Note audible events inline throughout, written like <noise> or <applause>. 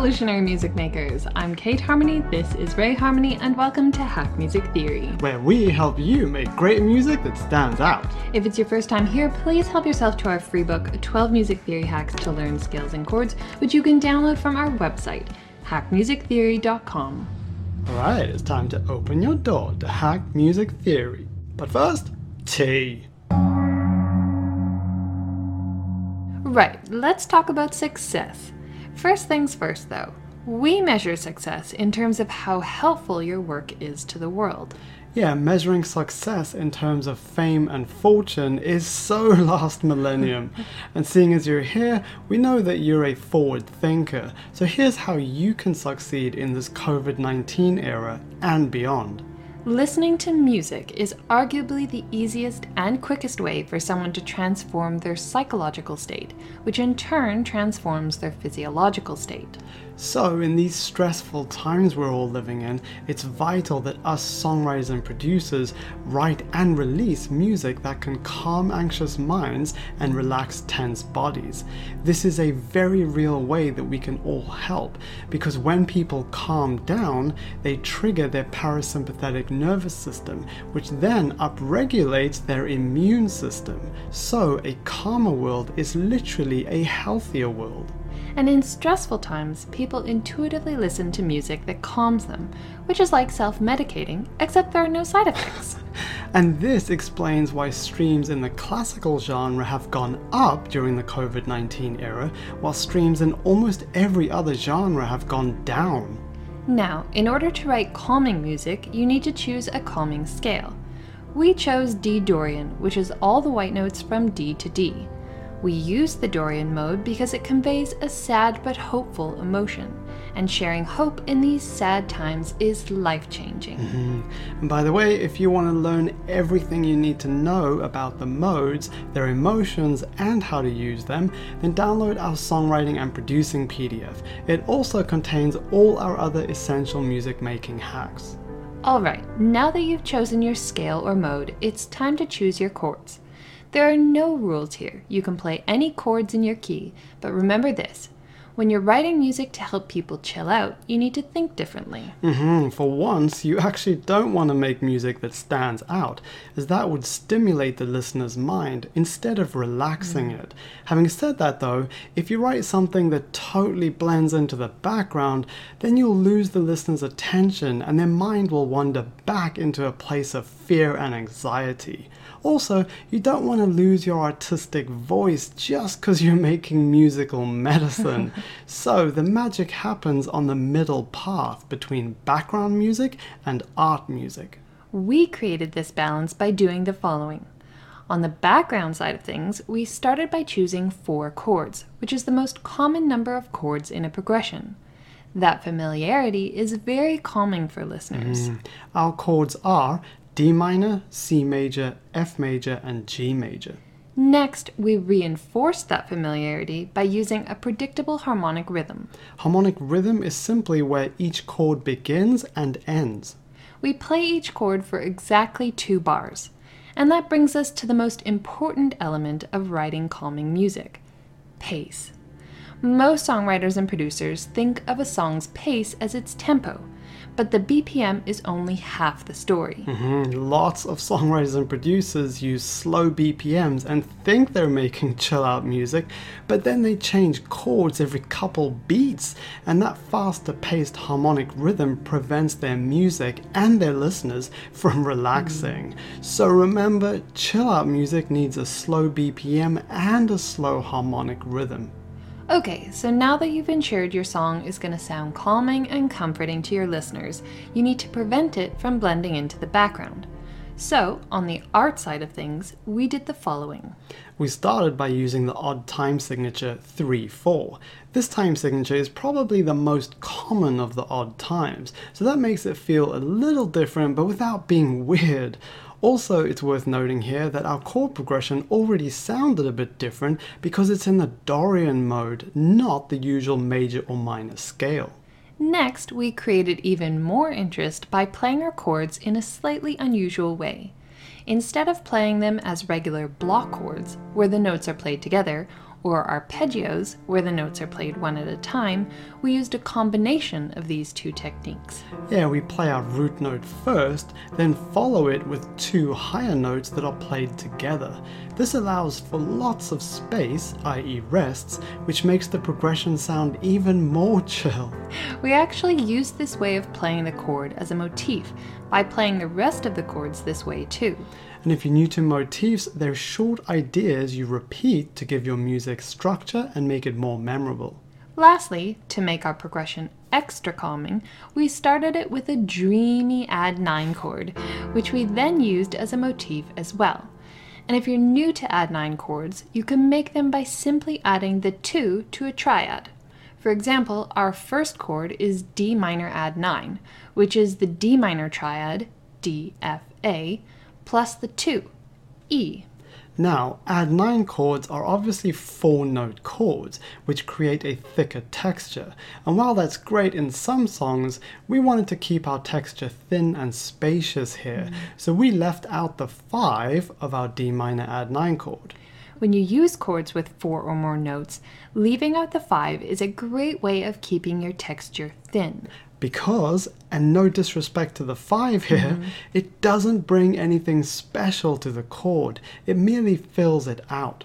revolutionary music makers. I'm Kate Harmony, this is Ray Harmony, and welcome to Hack Music Theory. where we help you make great music that stands out. If it's your first time here, please help yourself to our free book, 12 Music Theory Hacks to Learn Scales and Chords, which you can download from our website, hackmusictheory.com. Alright, it's time to open your door to hack music theory. But first, tea. Right, let's talk about success. First things first, though. We measure success in terms of how helpful your work is to the world. Yeah, measuring success in terms of fame and fortune is so <laughs> last millennium. <laughs> and seeing as you're here, we know that you're a forward thinker. So here's how you can succeed in this COVID 19 era and beyond. Listening to music is arguably the easiest and quickest way for someone to transform their psychological state, which in turn transforms their physiological state. So, in these stressful times we're all living in, it's vital that us songwriters and producers write and release music that can calm anxious minds and relax tense bodies. This is a very real way that we can all help because when people calm down, they trigger their parasympathetic nervous system, which then upregulates their immune system. So, a calmer world is literally a healthier world. And in stressful times, people intuitively listen to music that calms them, which is like self medicating, except there are no side effects. <laughs> And this explains why streams in the classical genre have gone up during the COVID 19 era, while streams in almost every other genre have gone down. Now, in order to write calming music, you need to choose a calming scale. We chose D Dorian, which is all the white notes from D to D. We use the Dorian mode because it conveys a sad but hopeful emotion, and sharing hope in these sad times is life changing. Mm-hmm. And by the way, if you want to learn everything you need to know about the modes, their emotions, and how to use them, then download our songwriting and producing PDF. It also contains all our other essential music making hacks. Alright, now that you've chosen your scale or mode, it's time to choose your chords. There are no rules here. You can play any chords in your key, but remember this when you're writing music to help people chill out, you need to think differently. hmm For once, you actually don't want to make music that stands out, as that would stimulate the listener's mind instead of relaxing it. Having said that, though, if you write something that totally blends into the background, then you'll lose the listener's attention and their mind will wander back into a place of fear and anxiety. Also, you don't want to lose your artistic voice just because you're making musical medicine. <laughs> so, the magic happens on the middle path between background music and art music. We created this balance by doing the following. On the background side of things, we started by choosing four chords, which is the most common number of chords in a progression. That familiarity is very calming for listeners. Mm. Our chords are D minor, C major, F major, and G major. Next, we reinforced that familiarity by using a predictable harmonic rhythm. Harmonic rhythm is simply where each chord begins and ends. We play each chord for exactly two bars. And that brings us to the most important element of writing calming music pace. Most songwriters and producers think of a song's pace as its tempo, but the BPM is only half the story. Mhm, Lots of songwriters and producers use slow BPMs and think they're making <laughs> chill out music, but then they change chords every couple beats, and that faster paced harmonic rhythm prevents their music and their listeners <laughs> from relaxing. So remember, chill out music needs a slow BPM and a slow harmonic rhythm. Okay, so now that you've ensured your song is going to sound calming and comforting to your listeners, you need to prevent it from blending into the background. So, on the art side of things, we did the following. We started by using the odd time signature 3 4. This time signature is probably the most common of the odd times, so that makes it feel a little different but without being <laughs> weird. Also, it's worth noting here that our chord progression already sounded a bit different because it's in the Dorian mode, not the usual major or minor scale. Next, we created even more interest by playing our chords in a slightly unusual way. Instead of playing them as regular block chords, where the notes are played together, or arpeggios, where the notes are played one at a time, we used a combination of these two techniques. Yeah, we play our root note first, then follow it with two higher notes that are played together. This allows for lots of space, i.e., rests, which makes the progression sound even more <laughs> chill. We actually used this way of playing the chord as a motif by playing the rest of the chords this way too. And if you're new to motifs, they're short ideas you repeat to give your music structure and make it more memorable. Lastly, to make our progression extra calming, we started it with a dreamy add 9 chord, which we then used as a motif as well. And if you're new to add 9 chords, you can make them by simply adding the 2 to a triad. For example, our first chord is D minor add 9, which is the D minor triad, D, F, A, plus the 2, E. Now, add 9 chords are obviously 4 note chords, which create a thicker texture. And while that's great in some songs, we wanted to keep our texture thin and spacious here, mm. so we left out the 5 of our D minor add 9 chord. When you use chords with four or more notes, leaving out the five is a great way of keeping your texture thin because, and no disrespect to the five here, mm-hmm. it doesn't bring anything special to the chord, it merely fills it out.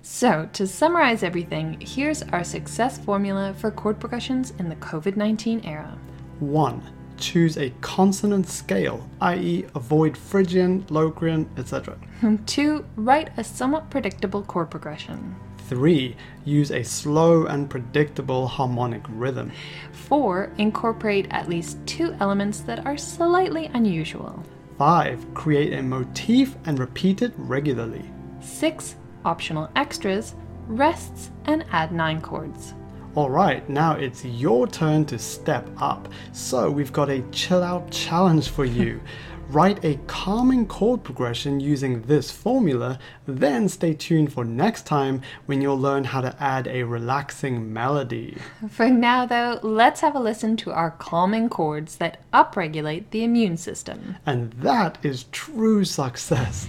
So, to summarize everything, here's our success formula for chord progressions in the COVID 19 era 1. Choose a consonant scale, i.e., avoid Phrygian, Locrian, etc. <laughs> 2. Write a somewhat predictable chord progression. 3. Use a slow and predictable harmonic rhythm. 4. Incorporate at least two elements that are slightly unusual. 5. Create a motif and repeat it regularly. 6. Optional extras, rests, and add 9 chords. Alright, now it's your turn to step up. So we've got a chill out challenge for you. <laughs> write a calming chord progression using this formula, then stay tuned for next time when you'll learn how to add a relaxing melody. <laughs> For now, though, let's have a listen to our calming chords that upregulate the immune system. And that is true success.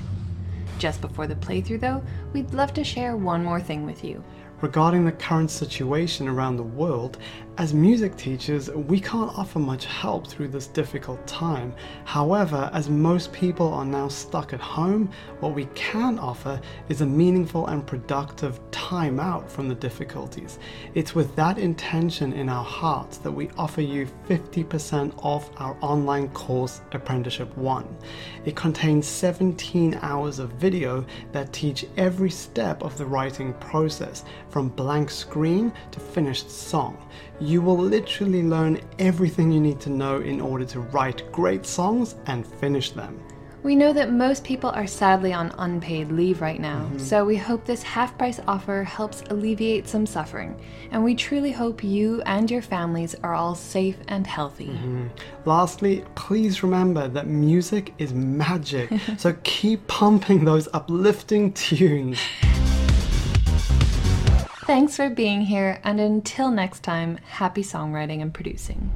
Just before the playthrough, though, we'd love to share one more thing with you regarding the current situation around the world, as music teachers, we can't offer much help through this difficult time. However, as most people are now stuck at home, what we can offer is a meaningful and productive time out from the difficulties. It's with that intention in our hearts that we offer you 50% off our online course, Apprenticeship 1. It contains 17 hours of video that teach every step of the writing process from blank screen to finished song. You will literally learn everything you need to know in order to write great songs and finish them. We know that most people are sadly on unpaid leave right now, mm-hmm. so we hope this half price offer helps alleviate some suffering. And we truly hope you and your families are all safe and healthy. Mm-hmm. Lastly, please remember that music is magic, <laughs> so keep pumping those uplifting tunes. Thanks for being here, and until next time, happy songwriting and producing.